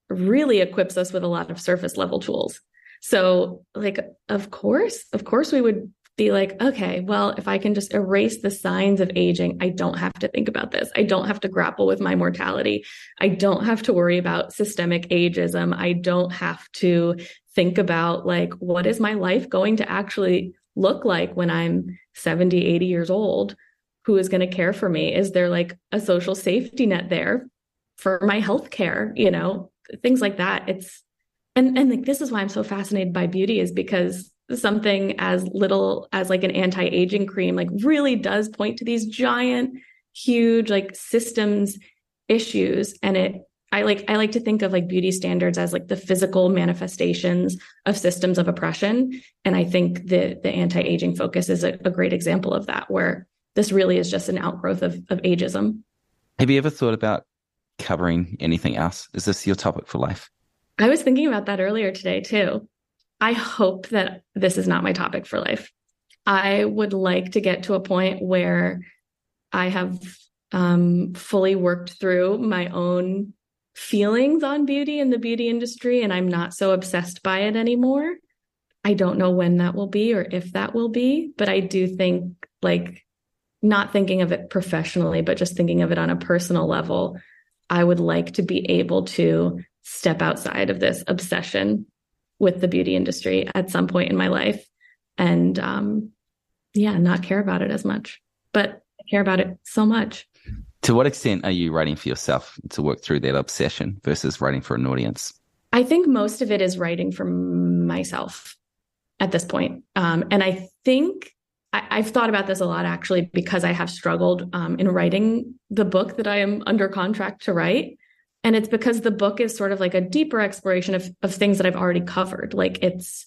really equips us with a lot of surface level tools. So like of course of course we would be like, okay, well, if I can just erase the signs of aging, I don't have to think about this. I don't have to grapple with my mortality. I don't have to worry about systemic ageism. I don't have to think about like, what is my life going to actually look like when I'm 70, 80 years old? Who is going to care for me? Is there like a social safety net there for my health care? You know, things like that. It's, and, and like, this is why I'm so fascinated by beauty is because something as little as like an anti-aging cream like really does point to these giant huge like systems issues and it I like I like to think of like beauty standards as like the physical manifestations of systems of oppression and I think the the anti-aging focus is a, a great example of that where this really is just an outgrowth of of ageism. Have you ever thought about covering anything else? Is this your topic for life? I was thinking about that earlier today too. I hope that this is not my topic for life. I would like to get to a point where I have um, fully worked through my own feelings on beauty and the beauty industry, and I'm not so obsessed by it anymore. I don't know when that will be or if that will be, but I do think, like, not thinking of it professionally, but just thinking of it on a personal level, I would like to be able to step outside of this obsession with the beauty industry at some point in my life. And um, yeah not care about it as much but I care about it so much. To what extent are you writing for yourself to work through that obsession versus writing for an audience? I think most of it is writing for myself at this point. Um, and i think I, have thought about this a lot actually because i have struggled um, in writing the book that i am under contract to write and it's because the book is sort of like a deeper exploration of, of things that I've already covered. Like it's,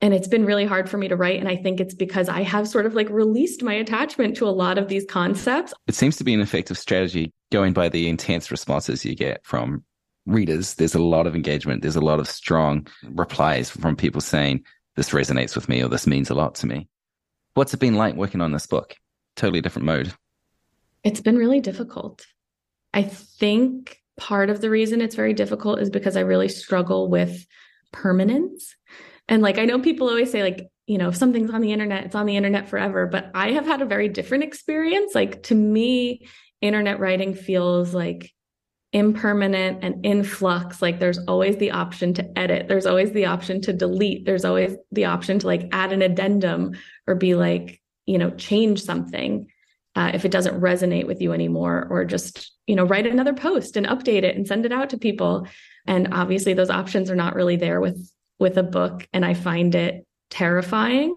and it's been really hard for me to write. And I think it's because I have sort of like released my attachment to a lot of these concepts. It seems to be an effective strategy going by the intense responses you get from readers. There's a lot of engagement. There's a lot of strong replies from people saying, this resonates with me or this means a lot to me. What's it been like working on this book? Totally different mode. It's been really difficult. I think part of the reason it's very difficult is because I really struggle with permanence. And like I know people always say like, you know, if something's on the internet, it's on the internet forever, but I have had a very different experience. Like to me, internet writing feels like impermanent and in flux like there's always the option to edit there's always the option to delete there's always the option to like add an addendum or be like you know change something uh, if it doesn't resonate with you anymore or just you know write another post and update it and send it out to people. And obviously those options are not really there with with a book. And i find it terrifying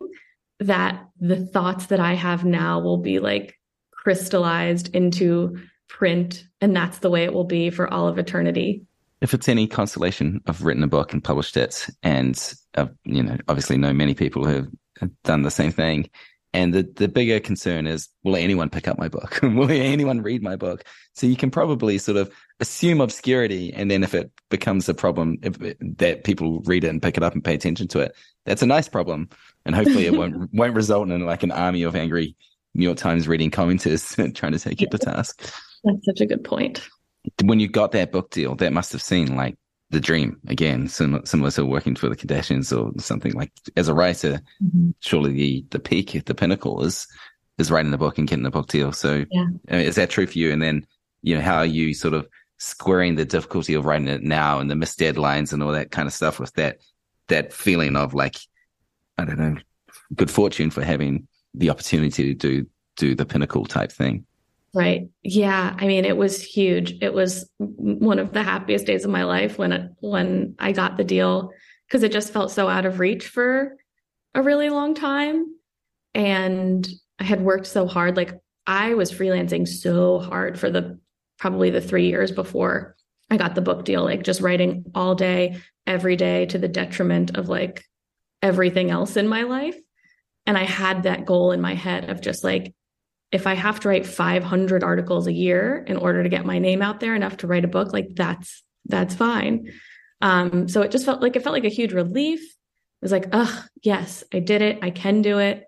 that the thoughts that i have now will be like crystallized into print and that's the way it will be for all of eternity. If it's any consolation i've written a book and published it and I've, you know obviously know many people who have done the same thing and the, the bigger concern is, will anyone pick up my book? (laughs) will anyone read my book? So you can probably sort of assume obscurity. And then if it becomes a problem if, that people read it and pick it up and pay attention to it, that's a nice problem. And hopefully it won't, (laughs) won't result in like an army of angry New York Times reading commenters (laughs) trying to take you to task. That's such a good point. When you got that book deal, that must have seemed like the dream again, similar, similar to working for the Kardashians or something like as a writer, mm-hmm. surely the, the peak, the pinnacle is, is writing the book and getting the book deal. So yeah. is that true for you? And then, you know, how are you sort of squaring the difficulty of writing it now and the missed deadlines and all that kind of stuff with that, that feeling of like, I don't know, good fortune for having the opportunity to do, do the pinnacle type thing. Right. Yeah. I mean, it was huge. It was one of the happiest days of my life when it, when I got the deal because it just felt so out of reach for a really long time, and I had worked so hard. Like I was freelancing so hard for the probably the three years before I got the book deal. Like just writing all day, every day, to the detriment of like everything else in my life. And I had that goal in my head of just like if I have to write 500 articles a year in order to get my name out there enough to write a book, like that's that's fine. Um, so it just felt like it felt like a huge relief. It was like, oh yes, I did it. I can do it.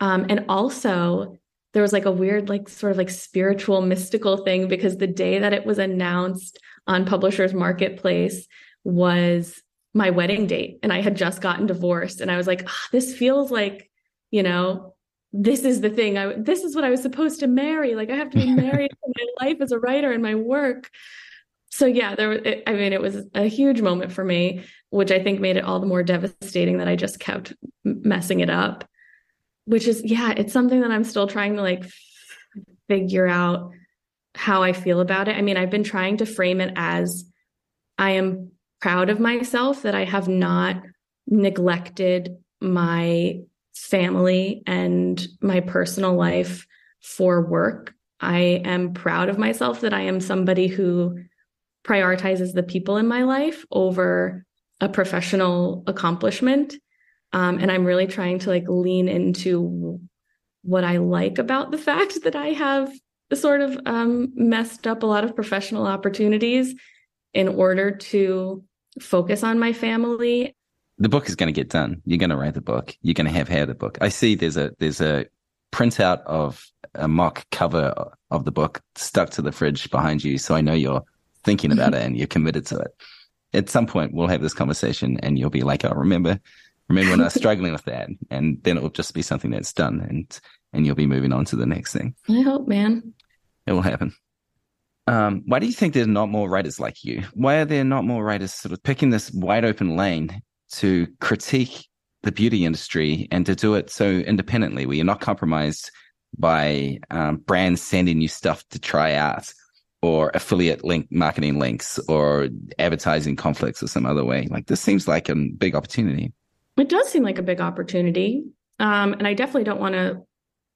Um, and also there was like a weird, like sort of like spiritual, mystical thing because the day that it was announced on Publishers Marketplace was my wedding date, and I had just gotten divorced, and I was like, oh, this feels like, you know, this is the thing. I this is what i was supposed to marry. Like i have to be (laughs) married to my life as a writer and my work. So yeah there it, i mean it was a huge moment for me which i think made it all the more devastating that i just kept messing it up which is yeah it's something that i'm still trying to like figure out how i feel about it. I mean i've been trying to frame it as i am proud of myself that i have not neglected my family and my personal life for work. I am proud of myself that I am somebody who prioritizes the people in my life over a professional accomplishment. Um, and I'm really trying to like lean into what I like about the fact that I have sort of um, messed up a lot of professional opportunities in order to focus on my family. The book is going to get done. You're going to write the book. You're going to have had the book. I see there's a there's a printout of a mock cover of the book stuck to the fridge behind you. So I know you're thinking about it and you're committed to it. At some point, we'll have this conversation and you'll be like, "Oh, remember, remember when I was (laughs) struggling with that?" And then it will just be something that's done, and and you'll be moving on to the next thing. I hope, man. It will happen. Um, why do you think there's not more writers like you? Why are there not more writers sort of picking this wide open lane to critique the beauty industry and to do it so independently, where you're not compromised by um, brands sending you stuff to try out, or affiliate link marketing links, or advertising conflicts, or some other way? Like this seems like a big opportunity. It does seem like a big opportunity, um, and I definitely don't want to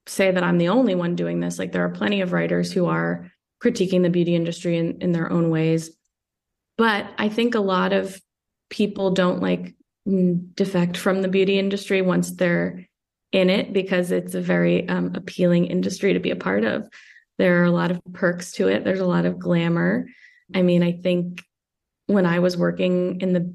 say that I'm the only one doing this. Like there are plenty of writers who are critiquing the beauty industry in, in their own ways. But I think a lot of people don't like defect from the beauty industry once they're in it because it's a very um, appealing industry to be a part of. There are a lot of perks to it. There's a lot of glamour. I mean, I think when I was working in the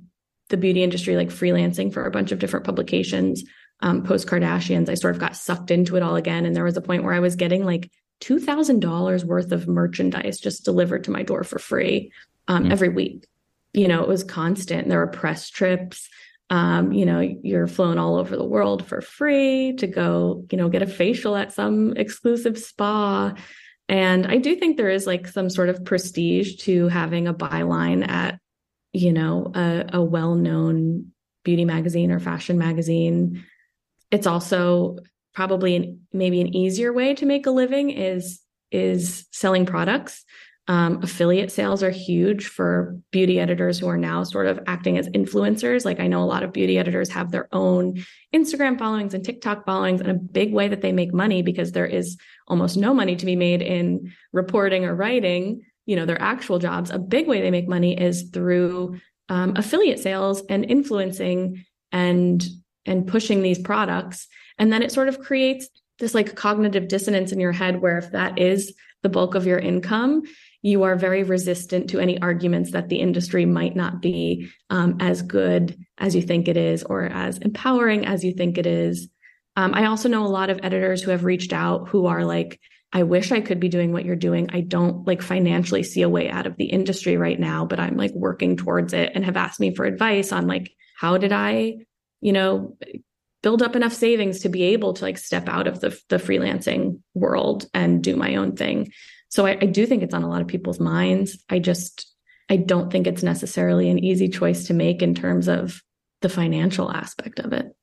the beauty industry, like freelancing for a bunch of different publications, um, post Kardashians, I sort of got sucked into it all again. And there was a point where I was getting like $2,000 worth of merchandise just delivered to my door for free um, mm. every week. You know, it was constant. There were press trips. Um, you know, you're flown all over the world for free to go, you know, get a facial at some exclusive spa. And I do think there is like some sort of prestige to having a byline at, you know, a, a well known beauty magazine or fashion magazine it's also probably an, maybe an easier way to make a living is is selling products. Um, affiliate sales are huge for beauty editors who are now sort of acting as influencers. Like I know a lot of beauty editors have their own Instagram followings and TikTok followings, and a big way that they make money because there is almost no money to be made in reporting or writing. You know, their actual jobs. A big way they make money is through um, affiliate sales and influencing and and pushing these products. And then it sort of creates this like cognitive dissonance in your head where if that is the bulk of your income, you are very resistant to any arguments that the industry might not be um, as good as you think it is or as empowering as you think it is. Um, I also know a lot of editors who have reached out who are like, I wish I could be doing what you're doing. I don't like financially see a way out of the industry right now, but I'm like working towards it and have asked me for advice on like, how did I you know, build up enough savings to be able to like step out of the, the freelancing world and do my own thing. So I, I do think it's on a lot of people's minds. I just, I don't think it's necessarily an easy choice to make in terms of the financial aspect of it.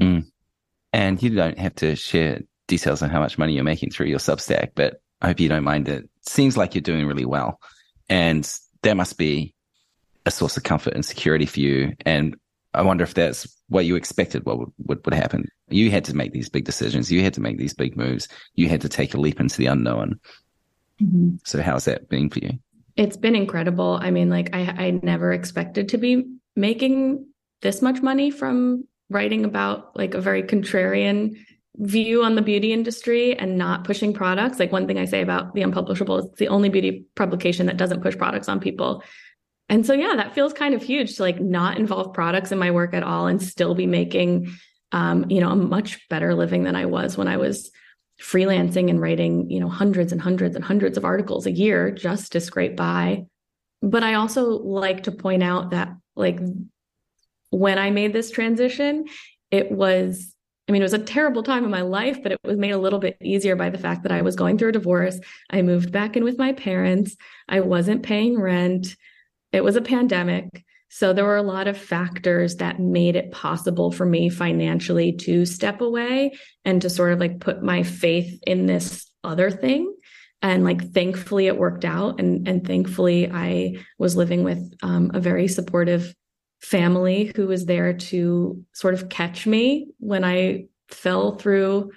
Mm. And you don't have to share details on how much money you're making through your Substack, but I hope you don't mind it. Seems like you're doing really well. And that must be a source of comfort and security for you. And I wonder if that's what you expected what would, what would happen. You had to make these big decisions. You had to make these big moves. You had to take a leap into the unknown. Mm-hmm. So how's that been for you? It's been incredible. I mean, like I, I never expected to be making this much money from writing about like a very contrarian view on the beauty industry and not pushing products. Like one thing I say about the unpublishable is it's the only beauty publication that doesn't push products on people. And so, yeah, that feels kind of huge to like not involve products in my work at all and still be making, um, you know, a much better living than I was when I was freelancing and writing, you know, hundreds and hundreds and hundreds of articles a year just to scrape by. But I also like to point out that, like, when I made this transition, it was I mean, it was a terrible time in my life, but it was made a little bit easier by the fact that I was going through a divorce. I moved back in with my parents. I wasn't paying rent it was a pandemic. So there were a lot of factors that made it possible for me financially to step away and to sort of like put my faith in this other thing. And like thankfully it worked out and and thankfully I was living with um, a very supportive family who was there to sort of catch me when I fell through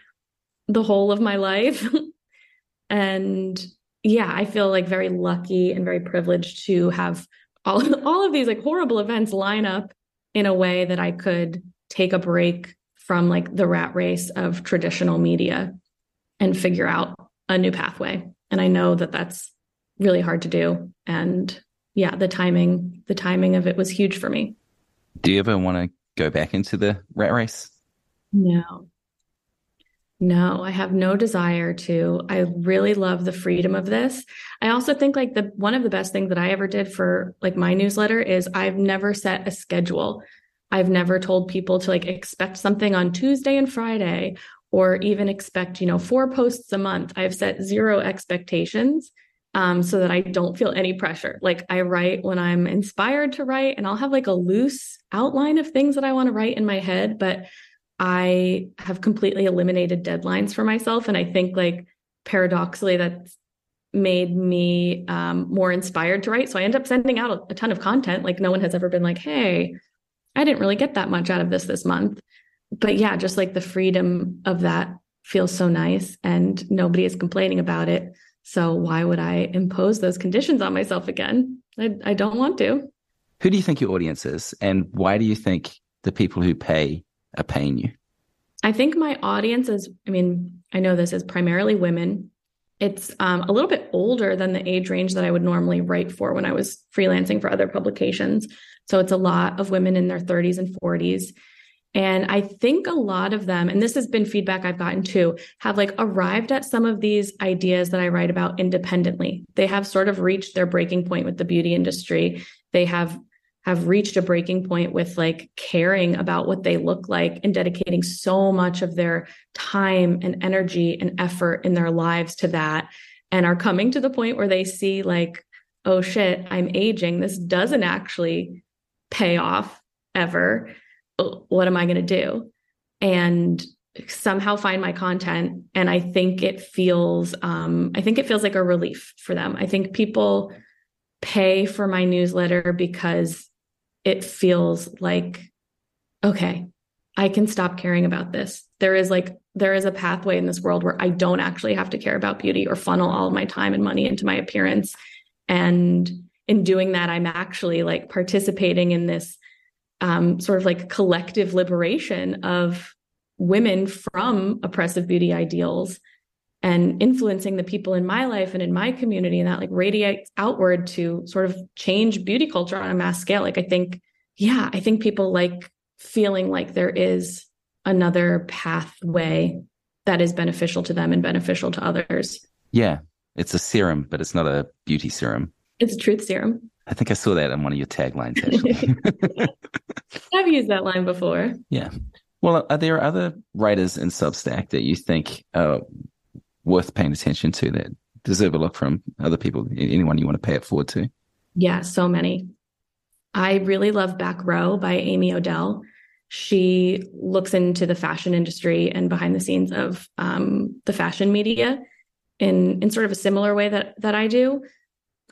the whole of my life. (laughs) and yeah, I feel like very lucky and very privileged to have all, (laughs) all of these like horrible events line up in a way that I could take a break from like the rat race of traditional media and figure out a new pathway. And I know that that's really hard to do. And yeah, the timing, the timing of it was huge for me. Do you ever want to go back into the rat race? No. No, I have no desire to. I really love the freedom of this. I also think like the one of the best things that I ever did for like my newsletter is I've never set a schedule. I've never told people to like expect something on Tuesday and Friday or even expect, you know, four posts a month. I've set zero expectations um, so that I don't feel any pressure. Like I write when I'm inspired to write, and I'll have like a loose outline of things that I want to write in my head, but I have completely eliminated deadlines for myself. And I think like paradoxically, that's made me um, more inspired to write. So I end up sending out a, a ton of content. Like no one has ever been like, hey, I didn't really get that much out of this this month. But yeah, just like the freedom of that feels so nice and nobody is complaining about it. So why would I impose those conditions on myself again? I, I don't want to. Who do you think your audience is? And why do you think the people who pay are paying you? I think my audience is, I mean, I know this is primarily women. It's um, a little bit older than the age range that I would normally write for when I was freelancing for other publications. So it's a lot of women in their 30s and 40s. And I think a lot of them, and this has been feedback I've gotten too, have like arrived at some of these ideas that I write about independently. They have sort of reached their breaking point with the beauty industry. They have have reached a breaking point with like caring about what they look like and dedicating so much of their time and energy and effort in their lives to that and are coming to the point where they see like oh shit i'm aging. This doesn't actually pay off ever. What am i going to do? And somehow find my content. And i think it feels um, i think it feels like a relief for them. I think people pay for my newsletter because it feels like, okay, I can stop caring about this. There is like, there is a pathway in this world where I don't actually have to care about beauty or funnel all of my time and money into my appearance. And in doing that, I'm actually like participating in this um, sort of like collective liberation of women from oppressive beauty ideals and influencing the people in my life and in my community and that like radiates outward to sort of change beauty culture on a mass scale. Like i think yeah i think people like feeling like there is another pathway that is beneficial to them and beneficial to others. Yeah it's a serum but it's not a beauty serum. It's a truth serum. I think i saw that in one of your taglines actually. (laughs) (laughs) I've used that line before. Yeah. Well, are there other writers in Substack that you think uh, worth paying attention to that deserve a look from other people? Anyone you want to pay it forward to? Yeah, so many. I really love Back Row by Amy Odell. She looks into the fashion industry and behind the scenes of um, the fashion media in in sort of a similar way that that I do.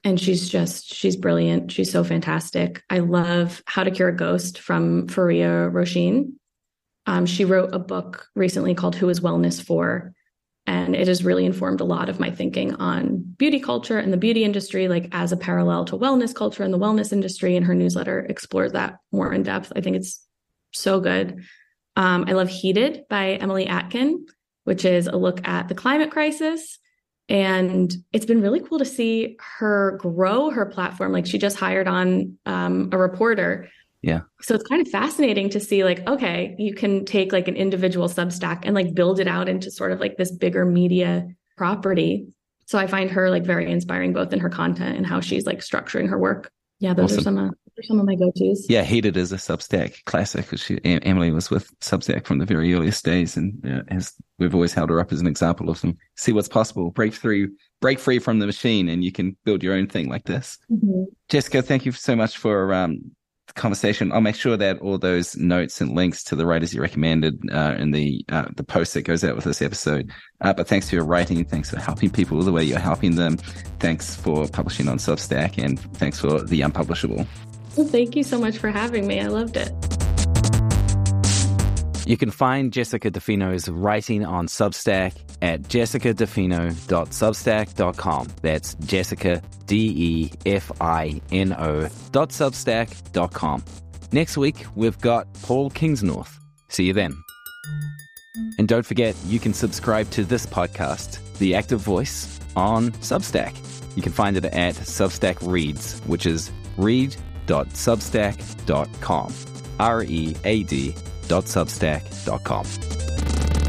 And she's just she's brilliant. She's so fantastic. I love How to Cure a Ghost from Fariha Róisín. Um, she wrote a book recently called Who is Wellness For, and it has really informed a lot of my thinking on beauty culture and the beauty industry, like as a parallel to wellness culture and the wellness industry. And her newsletter explores that more in depth. I think it's so good. Um, I love Heated by Emily Atkin, which is a look at the climate crisis. And it's been really cool to see her grow her platform. Like she just hired on um, a reporter yeah. So it's kind of fascinating to see like, okay, you can take like an individual Substack and like build it out into sort of like this bigger media property. So I find her like very inspiring both in her content and how she's like structuring her work. Yeah, those awesome. are some uh, are some of my go-tos. Yeah, Heated is a Substack classic. She, Emily was with Substack from the very earliest days, and uh, has we've always held her up as an example of them. see what's possible, break through, break free from the machine, and you can build your own thing like this. Mm-hmm. Jessica, thank you so much for um, conversation. I'll make sure that all those notes and links to the writers you recommended uh, in the uh, the post that goes out with this episode. Uh, but thanks for your writing. Thanks for helping people the way you're helping them. Thanks for publishing on Substack, and thanks for the unpublishable. Well, thank you so much for having me. I loved it. You can find Jessica DeFino's writing on Substack at jessicadefino.substack.com. That's Jessica, D E F I N O dot. Next week, we've got Paul Kingsnorth. See you then. And don't forget, you can subscribe to this podcast, The Active Voice, on Substack. You can find it at Substack Reads, which is read.substack.com. R E A D www.substack.com.